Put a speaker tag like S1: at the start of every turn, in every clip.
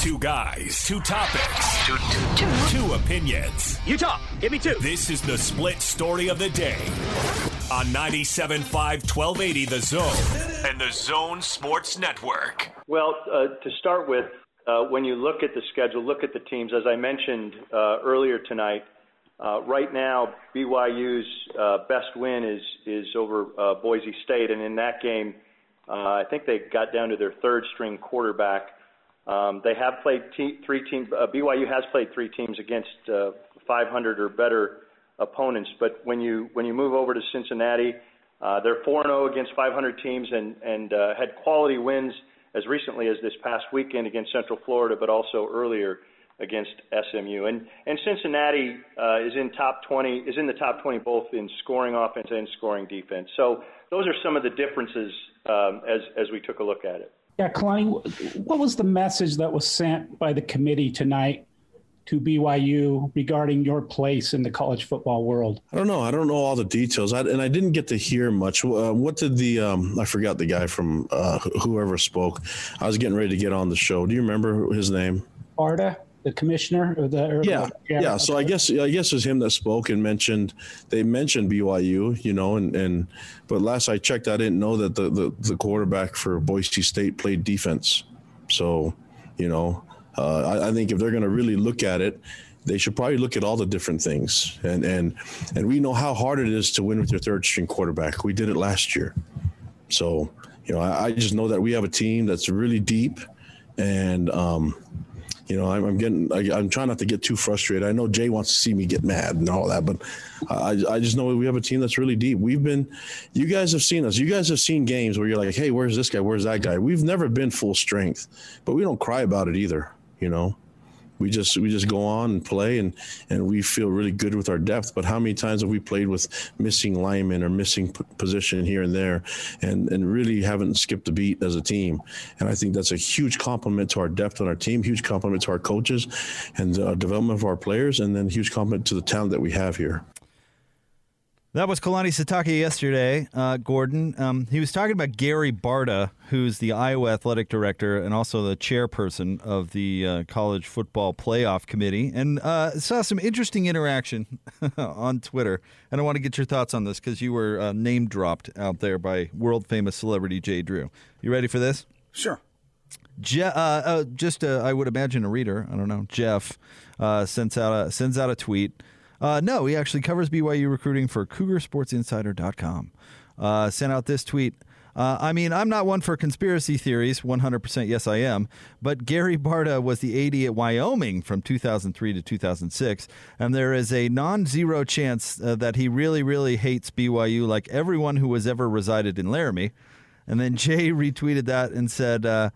S1: Two guys, two topics, two, two, two. two opinions.
S2: You talk. Give me two.
S1: This is the split story of the day on 97.5 1280 The Zone and the Zone Sports Network.
S3: Well, uh, to start with, uh, when you look at the schedule, look at the teams, as I mentioned uh, earlier tonight, uh, right now, BYU's uh, best win is is over uh, Boise State, and in that game, uh, I think they got down to their third string quarterback. Um, they have played te- three teams. Uh, BYU has played three teams against uh, 500 or better opponents, but when you when you move over to Cincinnati, uh, they're 4-0 against 500 teams and and uh, had quality wins as recently as this past weekend against Central Florida, but also earlier against SMU. And and Cincinnati uh, is in top 20 is in the top 20 both in scoring offense and scoring defense. So those are some of the differences um, as as we took a look at it.
S4: Yeah, Kalani, what was the message that was sent by the committee tonight to BYU regarding your place in the college football world?
S5: I don't know. I don't know all the details, I, and I didn't get to hear much. Uh, what did the um, I forgot the guy from uh, whoever spoke. I was getting ready to get on the show. Do you remember his name?
S4: Barta the commissioner or the or,
S5: yeah, yeah yeah so i guess i guess it was him that spoke and mentioned they mentioned byu you know and and but last i checked i didn't know that the the, the quarterback for boise state played defense. So you know uh, I, I think if they're going to really look at it they should probably look at all the different things. And and and we know how hard it is to win with your third string quarterback. We did it last year. So you know i, I just know that we have a team that's really deep and um you know, I'm, I'm getting, I, am trying not to get too frustrated. I know Jay wants to see me get mad and all that, but I, I just know we have a team that's really deep. We've been, you guys have seen us. You guys have seen games where you're like, hey, where's this guy? Where's that guy? We've never been full strength, but we don't cry about it either. You know, we just we just go on and play and and we feel really good with our depth. But how many times have we played with missing linemen or missing p- position here and there and and really haven't skipped a beat as a team? And i think that's a huge compliment to our depth on our team huge compliment to our coaches and the development of our players and then huge compliment to the talent that we have here
S6: that was Kalani Sitake yesterday, uh, Gordon. Um, he was talking about Gary Barta, who's the Iowa athletic director and also the chairperson of the uh, college football playoff committee, and uh, saw some interesting interaction on Twitter. And I want to get your thoughts on this because you were uh, name dropped out there by world famous celebrity Jay Drew. You ready for this?
S7: Sure.
S6: Je- uh, uh, just, I would imagine a reader. I don't know. Jeff sends out a, sends out a tweet. Uh, no, he actually covers BYU recruiting for CougarSportsInsider.com. Uh, sent out this tweet. Uh, I mean, I'm not one for conspiracy theories. 100% yes, I am. But Gary Barta was the AD at Wyoming from 2003 to 2006. And there is a non zero chance uh, that he really, really hates BYU like everyone who has ever resided in Laramie. And then Jay retweeted that and said, uh,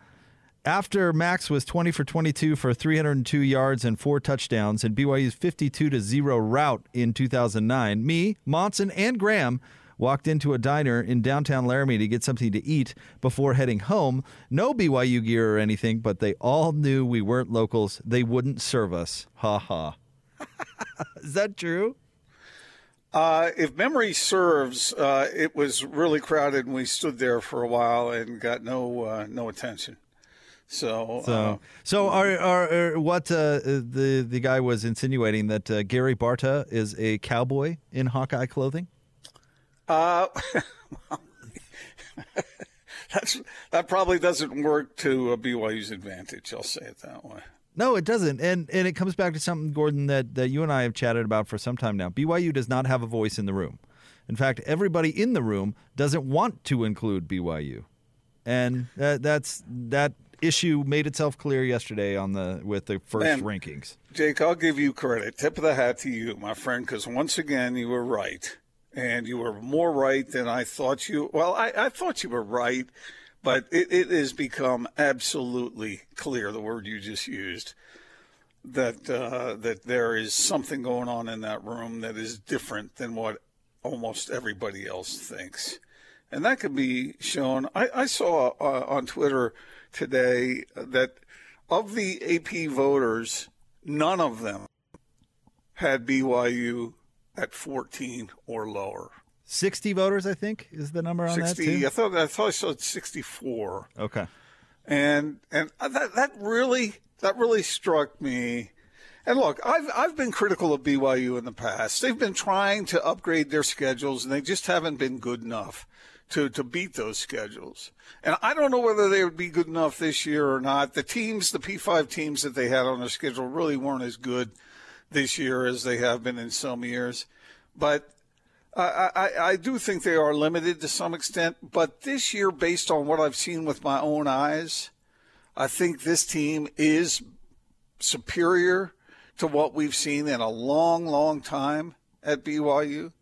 S6: after Max was 20 for 22 for 302 yards and four touchdowns and BYU's 52 to 0 rout in 2009, me, Monson, and Graham walked into a diner in downtown Laramie to get something to eat before heading home. No BYU gear or anything, but they all knew we weren't locals. They wouldn't serve us. Ha ha. Is that true?
S7: Uh, if memory serves, uh, it was really crowded, and we stood there for a while and got no uh, no attention. So,
S6: so, uh, so are, are, are what uh, the the guy was insinuating that uh, Gary Barta is a cowboy in Hawkeye clothing?
S7: Uh, that's that probably doesn't work to a BYU's advantage. I'll say it that way.
S6: No, it doesn't, and and it comes back to something, Gordon, that that you and I have chatted about for some time now. BYU does not have a voice in the room. In fact, everybody in the room doesn't want to include BYU, and that, that's that issue made itself clear yesterday on the with the first Man, rankings.
S7: Jake, I'll give you credit. Tip of the hat to you, my friend, because once again you were right, and you were more right than I thought you. Well, I, I thought you were right, but it, it has become absolutely clear the word you just used that uh, that there is something going on in that room that is different than what almost everybody else thinks. And that could be shown. I, I saw uh, on Twitter today that of the AP voters, none of them had BYU at 14 or lower.
S6: 60 voters, I think, is the number on 60, that too?
S7: I thought I thought I saw 64.
S6: Okay.
S7: And and that that really That really struck me. And look, I've I've been critical of BYU in the past. They've been trying to upgrade their schedules, and they just haven't been good enough to to beat those schedules. And I don't know whether they would be good enough this year or not. The teams, the P5 teams that they had on their schedule, really weren't as good this year as they have been in some years. But I, I, I do think they are limited to some extent. But this year, based on what I've seen with my own eyes, I think this team is superior to what we've seen in a long, long time at BYU.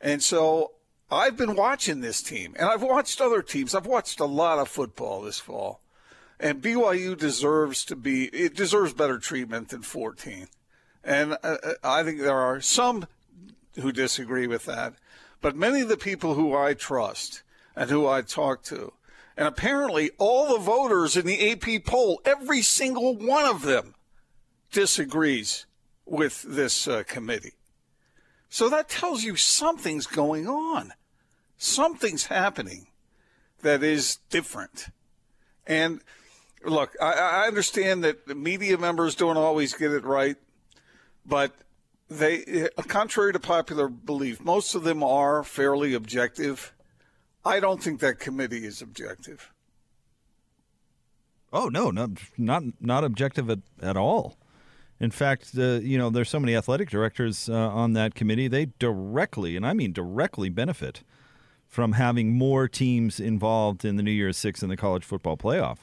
S7: And so I've been watching this team, and I've watched other teams. I've watched a lot of football this fall, and BYU deserves to be. It deserves better treatment than 14. And uh, uh, I think there are some who disagree with that, but many of the people who I trust and who I talk to, and apparently all the voters in the AP poll, every single one of them disagrees with this uh, committee. So that tells you something's going on. Something's happening that is different. And look, I, I understand that the media members don't always get it right, but they, uh, contrary to popular belief, most of them are fairly objective. I don't think that committee is objective.
S6: Oh no, not not not objective at, at all. In fact, uh, you know, there's so many athletic directors uh, on that committee. They directly, and I mean directly, benefit from having more teams involved in the New Year's Six and the college football playoff.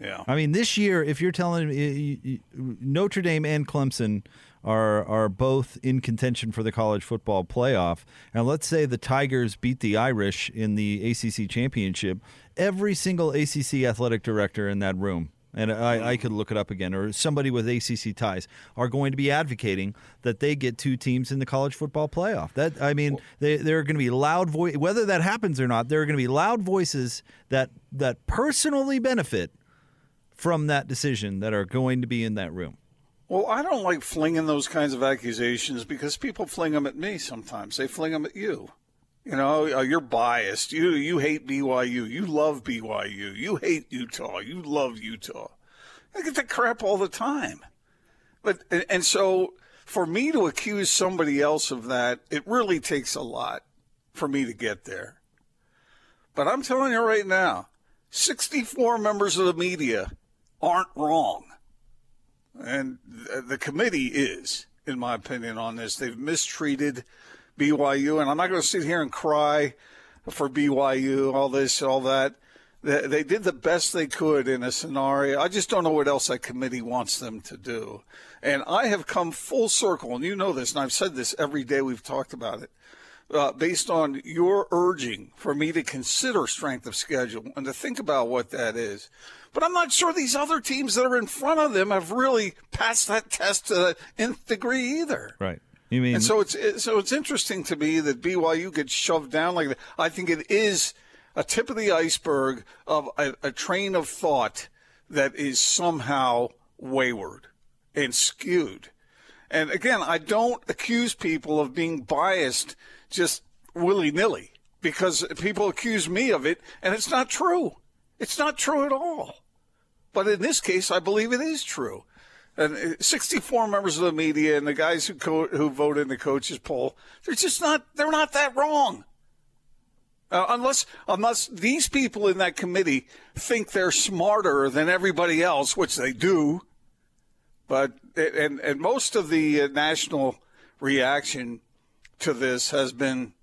S7: Yeah.
S6: I mean, this year, if you're telling me Notre Dame and Clemson are are both in contention for the college football playoff, and let's say the Tigers beat the Irish in the ACC championship, every single ACC athletic director in that room and I, I, could look it up again, or somebody with ACC ties are going to be advocating that they get two teams in the college football playoff. That I mean, they, there are going to be loud voice. Whether that happens or not, there are going to be loud voices that that personally benefit from that decision that are going to be in that room.
S7: Well, I don't like flinging those kinds of accusations because people fling them at me sometimes. They fling them at you. You know, uh, you're biased. You you hate BYU. You love BYU. You hate Utah. You love Utah. I get that crap all the time. But and, and so for me to accuse somebody else of that, it really takes a lot for me to get there. But I'm telling you right now, 64 members of the media aren't wrong. And the committee is, in my opinion, on this. They've mistreated BYU, and I'm not going to sit here and cry for BYU, all this, all that. They did the best they could in a scenario. I just don't know what else that committee wants them to do. And I have come full circle, and you know this, and I've said this every day we've talked about it, uh, based on your urging for me to consider strength of schedule and to think about what that is. But I'm not sure these other teams that are in front of them have really passed that test to the nth degree either.
S6: Right. You mean?
S7: And so it's so it's interesting to me that BYU gets shoved down like that. I think it is a tip of the iceberg of a, a train of thought that is somehow wayward and skewed. And again, I don't accuse people of being biased just willy nilly because people accuse me of it, and it's not true. It's not true at all. But in this case, I believe it is true and uh, 64 members of the media and the guys who co- who vote in the coaches poll, they're just not they're not that wrong. Uh, unless unless these people in that committee think they're smarter than everybody else, which they do. But and and most of the uh, national reaction to this has been,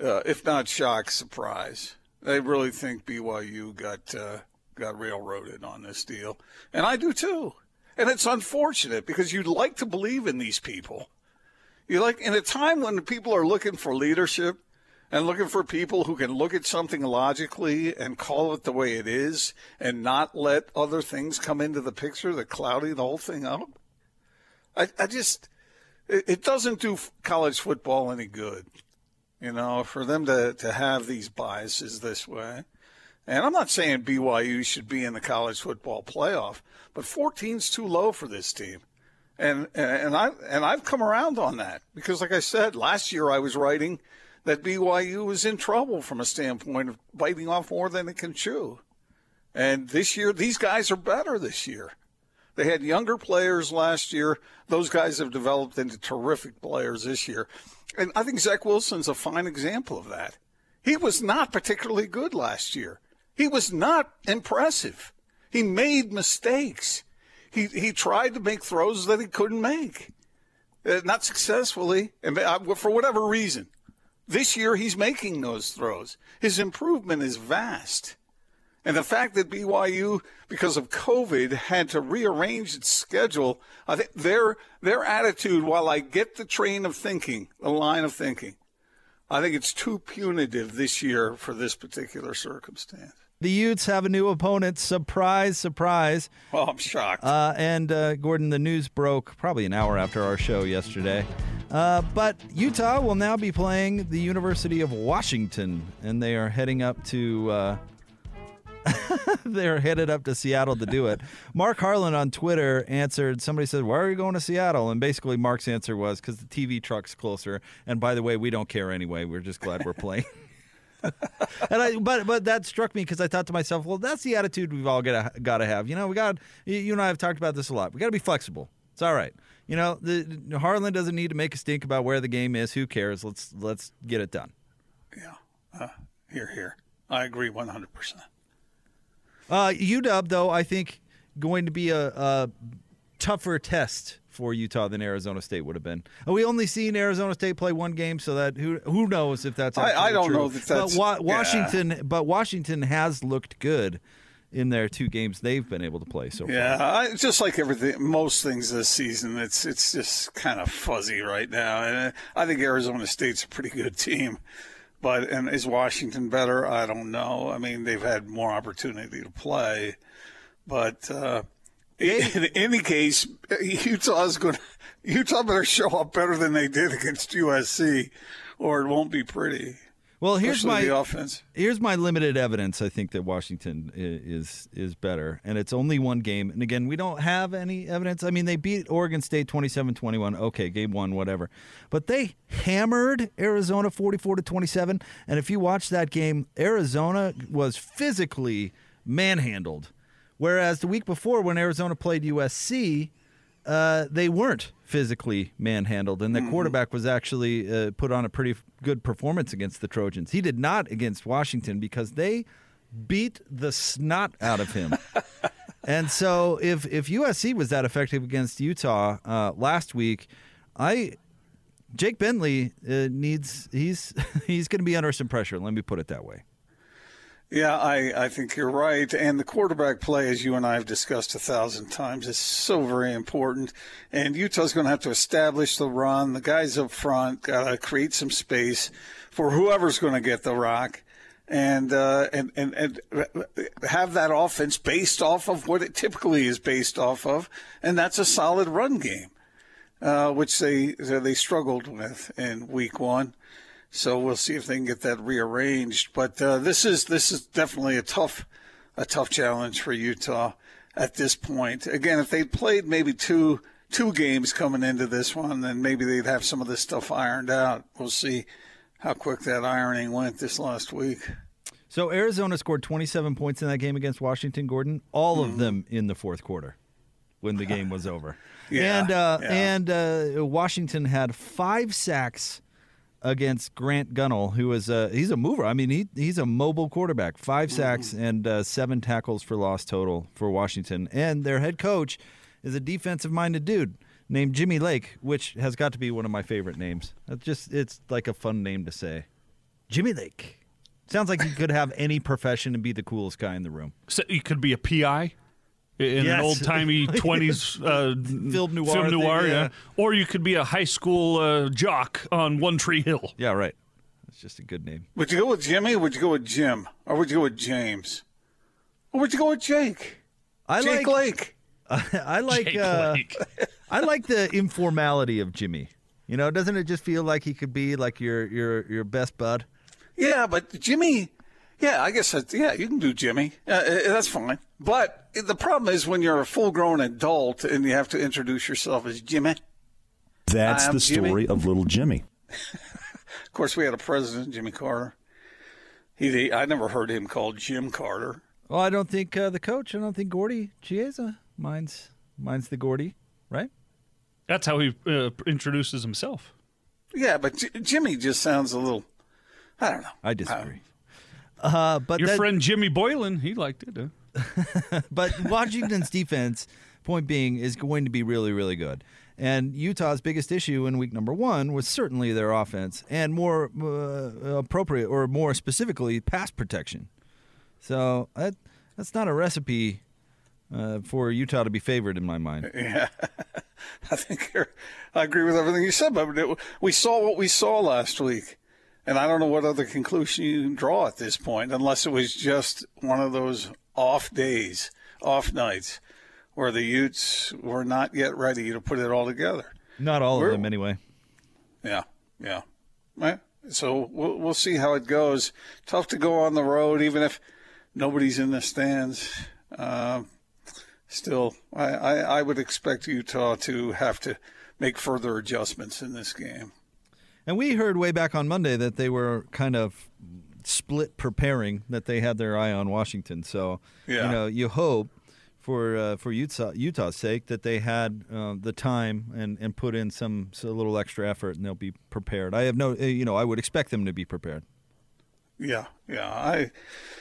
S7: uh, if not shock, surprise. They really think BYU got uh, got railroaded on this deal, and I do too. And it's unfortunate because you'd like to believe in these people. You like in a time when people are looking for leadership and looking for people who can look at something logically and call it the way it is and not let other things come into the picture that cloudy the whole thing up. I, I just, it, doesn't do college football any good, you know, for them to, to have these biases this way. And I'm not saying BYU should be in the college football playoff, but 14's too low for this team. And and I and I've come around on that because like I said, last year I was writing that BYU was in trouble from a standpoint of biting off more than it can chew. And this year these guys are better this year. They had younger players last year. Those guys have developed into terrific players this year. And I think Zach Wilson's a fine example of that. He was not particularly good last year. He was not impressive. He made mistakes. He, he tried to make throws that he couldn't make, uh, not successfully, and uh, for whatever reason. This year, he's making those throws. His improvement is vast. And the fact that BYU, because of COVID, had to rearrange its schedule, I think their their attitude, while I get the train of thinking, the line of thinking, I think it's too punitive this year for this particular circumstance.
S6: The Utes have a new opponent. Surprise, surprise.
S7: Oh, I'm shocked.
S6: Uh, and uh, Gordon, the news broke probably an hour after our show yesterday. Uh, but Utah will now be playing the University of Washington, and they are heading up to uh, they're headed up to Seattle to do it. Mark Harlan on Twitter answered. Somebody said, "Why are you going to Seattle?" And basically, Mark's answer was, "Because the TV truck's closer." And by the way, we don't care anyway. We're just glad we're playing. and I, but but that struck me because I thought to myself, well, that's the attitude we've all got to got to have. You know, we got you and I have talked about this a lot. We got to be flexible. It's all right. You know, the Harlan doesn't need to make a stink about where the game is. Who cares? Let's let's get it done.
S7: Yeah, uh, here, here. I agree one hundred percent.
S6: Uh, UW, though, I think going to be a, a, tougher test for Utah than Arizona State would have been. We only seen Arizona State play one game, so that who who knows if that's
S7: I, I don't
S6: true.
S7: know that that's
S6: but Wa- Washington, yeah. but Washington has looked good in their two games they've been able to play so far.
S7: Yeah, just like everything, most things this season, it's it's just kind of fuzzy right now. And I think Arizona State's a pretty good team. But and is Washington better? I don't know. I mean, they've had more opportunity to play, but uh, in any case, Utah's going. Utah better show up better than they did against USC, or it won't be pretty.
S6: Well, here's my
S7: offense.
S6: Here's my limited evidence. I think that Washington is is better, and it's only one game. And again, we don't have any evidence. I mean, they beat Oregon State 27-21. Okay, game one, whatever. But they hammered Arizona 44 to 27. And if you watch that game, Arizona was physically manhandled, whereas the week before, when Arizona played USC, uh, they weren't physically manhandled, and the mm-hmm. quarterback was actually uh, put on a pretty good performance against the Trojans. He did not against Washington because they beat the snot out of him. and so, if if USC was that effective against Utah uh, last week, I Jake Bentley uh, needs he's he's going to be under some pressure. Let me put it that way.
S7: Yeah, I, I think you're right. And the quarterback play, as you and I have discussed a thousand times, is so very important. And Utah's going to have to establish the run. The guys up front got to create some space for whoever's going to get the rock. And, uh, and and and have that offense based off of what it typically is based off of, and that's a solid run game, uh, which they they struggled with in week one. So we'll see if they can get that rearranged. But uh, this is this is definitely a tough a tough challenge for Utah at this point. Again, if they played maybe two two games coming into this one, then maybe they'd have some of this stuff ironed out. We'll see how quick that ironing went this last week.
S6: So Arizona scored 27 points in that game against Washington, Gordon. All mm-hmm. of them in the fourth quarter when the game was over.
S7: yeah,
S6: and uh,
S7: yeah.
S6: and uh, Washington had five sacks against Grant Gunnell, who is a he's a mover. I mean, he he's a mobile quarterback. 5 mm-hmm. sacks mm-hmm. and uh, seven tackles for loss total for Washington. And their head coach is a defensive-minded dude named Jimmy Lake, which has got to be one of my favorite names. It's just it's like a fun name to say. Jimmy Lake. Sounds like he could have any profession and be the coolest guy in the room.
S2: So you could be a PI in yes. an old timey twenties uh,
S6: film noir,
S2: film
S6: noir
S2: thing,
S6: yeah.
S2: yeah. Or you could be a high school uh, jock on One Tree Hill.
S6: Yeah, right. It's just a good name.
S7: Would you go with Jimmy? or Would you go with Jim? Or would you go with James? Or would you go with Jake?
S6: I
S7: Jake
S6: like,
S7: Lake.
S6: I like. Uh, I like the informality of Jimmy. You know, doesn't it just feel like he could be like your your your best bud?
S7: Yeah, but Jimmy yeah, I guess that, yeah, you can do Jimmy. Uh, uh, that's fine. But the problem is when you're a full grown adult and you have to introduce yourself as Jimmy.
S8: That's the story Jimmy. of little Jimmy.
S7: of course, we had a president, Jimmy Carter. He, I never heard him called Jim Carter.
S6: Well, I don't think uh, the coach, I don't think Gordy Chiesa minds Mine's the Gordy, right?
S2: That's how he uh, introduces himself.
S7: Yeah, but J- Jimmy just sounds a little. I don't know.
S6: I disagree. Uh, but
S2: Your
S6: that-
S2: friend Jimmy Boylan, he liked it. Huh?
S6: but Washington's defense, point being, is going to be really, really good. And Utah's biggest issue in week number one was certainly their offense, and more uh, appropriate, or more specifically, pass protection. So that that's not a recipe uh, for Utah to be favored in my mind.
S7: Yeah, I think you're, I agree with everything you said. But it, we saw what we saw last week, and I don't know what other conclusion you can draw at this point, unless it was just one of those off days, off nights, where the Utes were not yet ready to put it all together.
S6: Not all
S7: We're-
S6: of them, anyway.
S7: Yeah, yeah. Right. So we'll we'll see how it goes. Tough to go on the road, even if nobody's in the stands. Uh, still, I, I, I would expect Utah to have to make further adjustments in this game.
S6: And we heard way back on Monday that they were kind of split preparing, that they had their eye on Washington. So,
S7: Yeah.
S6: you know, you hope for uh, for Utah Utah's sake that they had uh, the time and, and put in some so a little extra effort and they'll be prepared. I have no, uh, you know, I would expect them to be prepared.
S7: Yeah, yeah. I,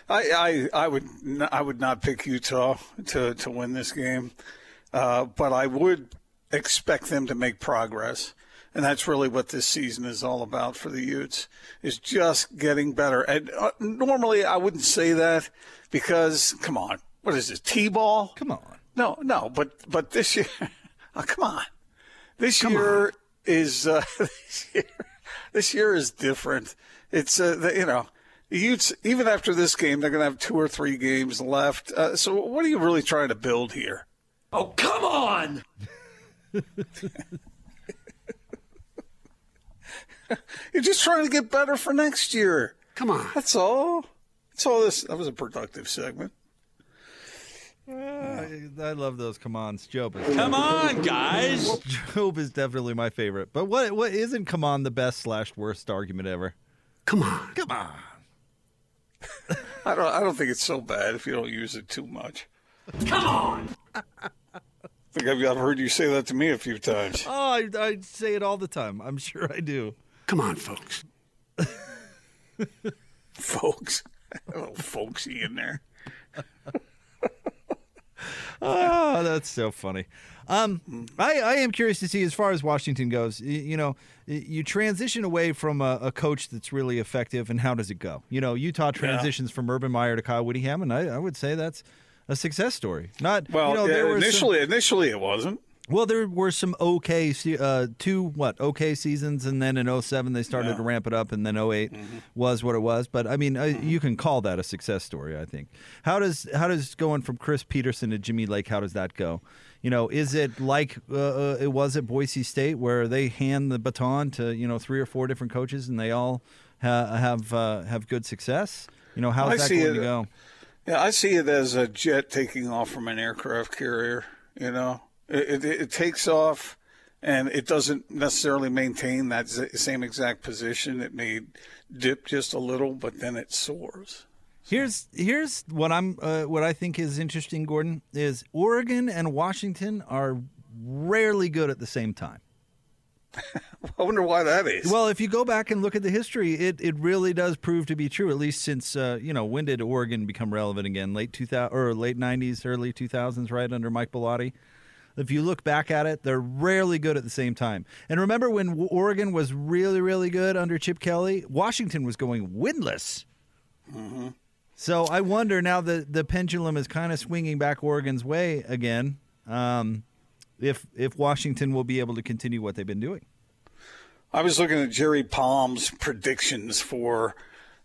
S7: I, I, I would, n- I would not pick Utah to to win this game, uh, but I would expect them to make progress, and that's really what this season is all about for the Utes is just getting better. And uh, normally I wouldn't say that because, come on, what is this T-ball?
S6: Come on.
S7: No, no, but but this year, oh, come on, this year is uh, this year. This year is different. It's uh, the, you know, the Utes even after this game, they're going to have two or three games left. Uh, so what are you really trying to build here?
S1: Oh, come on!
S7: You're just trying to get better for next year.
S9: Come on.
S7: That's all. That's all. This that was a productive segment.
S6: I, I love those come ons. Job is
S1: Come on, guys!
S6: Job is definitely my favorite. But what what isn't come on the best slash worst argument ever?
S9: Come on.
S6: Come on.
S7: I don't. I don't think it's so bad if you don't use it too much.
S1: Come on!
S7: I think I've, I've heard you say that to me a few times.
S6: Oh, I, I say it all the time. I'm sure I do.
S9: Come on, folks.
S7: folks. A little folksy in there.
S6: Oh, that's so funny. Um, I, I am curious to see as far as Washington goes. y- You know, you transition away from a, a coach that's really effective, and how does it go? You know, Utah transitions from Urban Meyer to Kyle Whittingham, and I, I would say that's a success story. Not
S7: Well,
S6: you know,
S7: yeah,
S6: there were some-
S7: initially, initially it wasn't.
S6: Well, there were some okay, uh, two what okay seasons, and then in 07 they started
S7: Yeah.
S6: to ramp it up, and then 8 was what it was. But I mean, uh, you can call that a success story. I think. How does how does going from Chris Petersen to Jimmy Lake? How does that go? You know, is it like uh, uh, it was at Boise State, where they hand the baton to you know three or four different coaches, and they all ha- have uh, have good success? You know, how's that going
S7: it-
S6: to go?
S7: Yeah, I see it as a jet taking off from an aircraft carrier. You know, it, it, it takes off, and it doesn't necessarily maintain that z- same exact position. It may dip just a little, but then it soars.
S6: Here's here's what I'm uh, what I think is interesting, Gordon, is Oregon and Washington are rarely good at the same time.
S7: I wonder why that is.
S6: Well, if you go back and look at the history, it, it really does prove to be true. At least since uh, you know when did Oregon become relevant again? Late two thousand or late nineties, early two thousands, right under Mike Bellotti. If you look back at it, they're rarely good at the same time. And remember when Oregon was really, really good under Chip Kelly? Washington was going winless. So I wonder now that the pendulum is kind of swinging back Oregon's way again. Um, if if Washington will be able to continue what they've been doing.
S7: I was looking at Jerry Palm's predictions for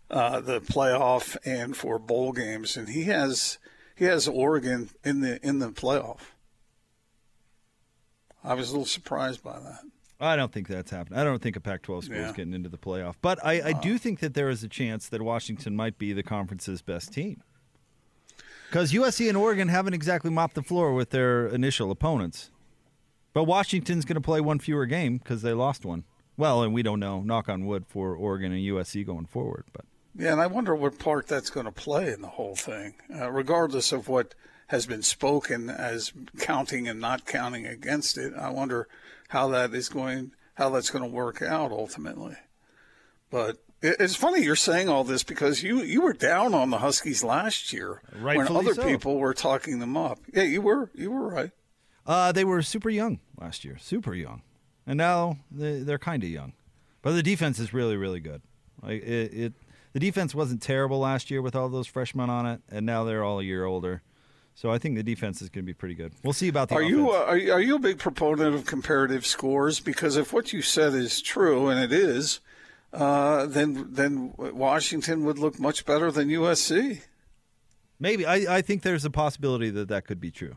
S7: uh, the playoff and for bowl games, and he has he has Oregon in the in the playoff. I was a little surprised by that.
S6: I don't think that's happening. I don't think a Pac-12 school is getting into the playoff, but I, I do think that there is a chance that Washington might be the conference's best team. Because USC and Oregon haven't exactly mopped the floor with their initial opponents, but Washington's going to play one fewer game because they lost one. Well, and we don't know. Knock on wood for Oregon and USC going forward, but
S7: Yeah, and I wonder what part that's going to play in the whole thing, uh, regardless of what has been spoken as counting and not counting against it. I wonder how that is going, how that's going to work out ultimately. But it's funny you're saying all this because you, you were down on the Huskies last year
S6: Rightfully
S7: when other
S6: so.
S7: people were talking them up. Yeah, you were you were right.
S6: Uh, they were super young last year, super young, and now they, they're kind of young. But the defense is really, really good. Like it, it, the defense wasn't terrible last year with all those freshmen on it, and now they're all a year older. So I think the defense is going to be pretty good. We'll see about the.
S7: Are you,
S6: offense.
S7: uh, are you are you a big proponent of comparative scores? Because if what you said is true, and it is, uh, then then Washington would look much better than USC.
S6: Maybe I, I think there's a possibility that that could be true.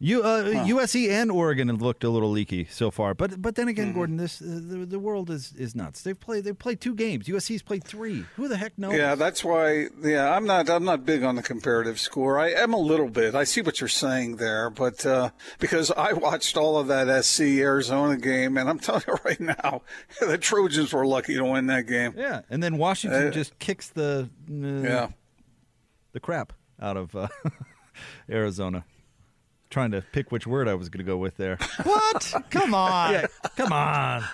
S6: You, uh, USC and Oregon have looked a little leaky so far, but but then
S7: Mm-hmm.
S6: again, Gordon, this uh, the, the world is, is nuts. They've played they've played two games. USC's played three. Who the heck knows?
S7: Yeah, that's why. Yeah, I'm not. I'm not big on the comparative score. I am a little bit. I see what you're saying there, but uh, because I watched all of that SC Arizona game, and I'm telling you right now, the Trojans were lucky to win that game.
S6: Yeah, and then Washington
S7: Uh,
S6: just kicks the uh,
S7: Yeah.
S6: the crap out of uh, Arizona. Trying to pick which word I was going to go with there. What? Come on. come on.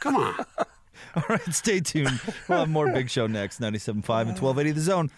S9: Come on.
S6: All right, stay tuned. We'll have more Big Show next. 97.5 and 1280 The Zone.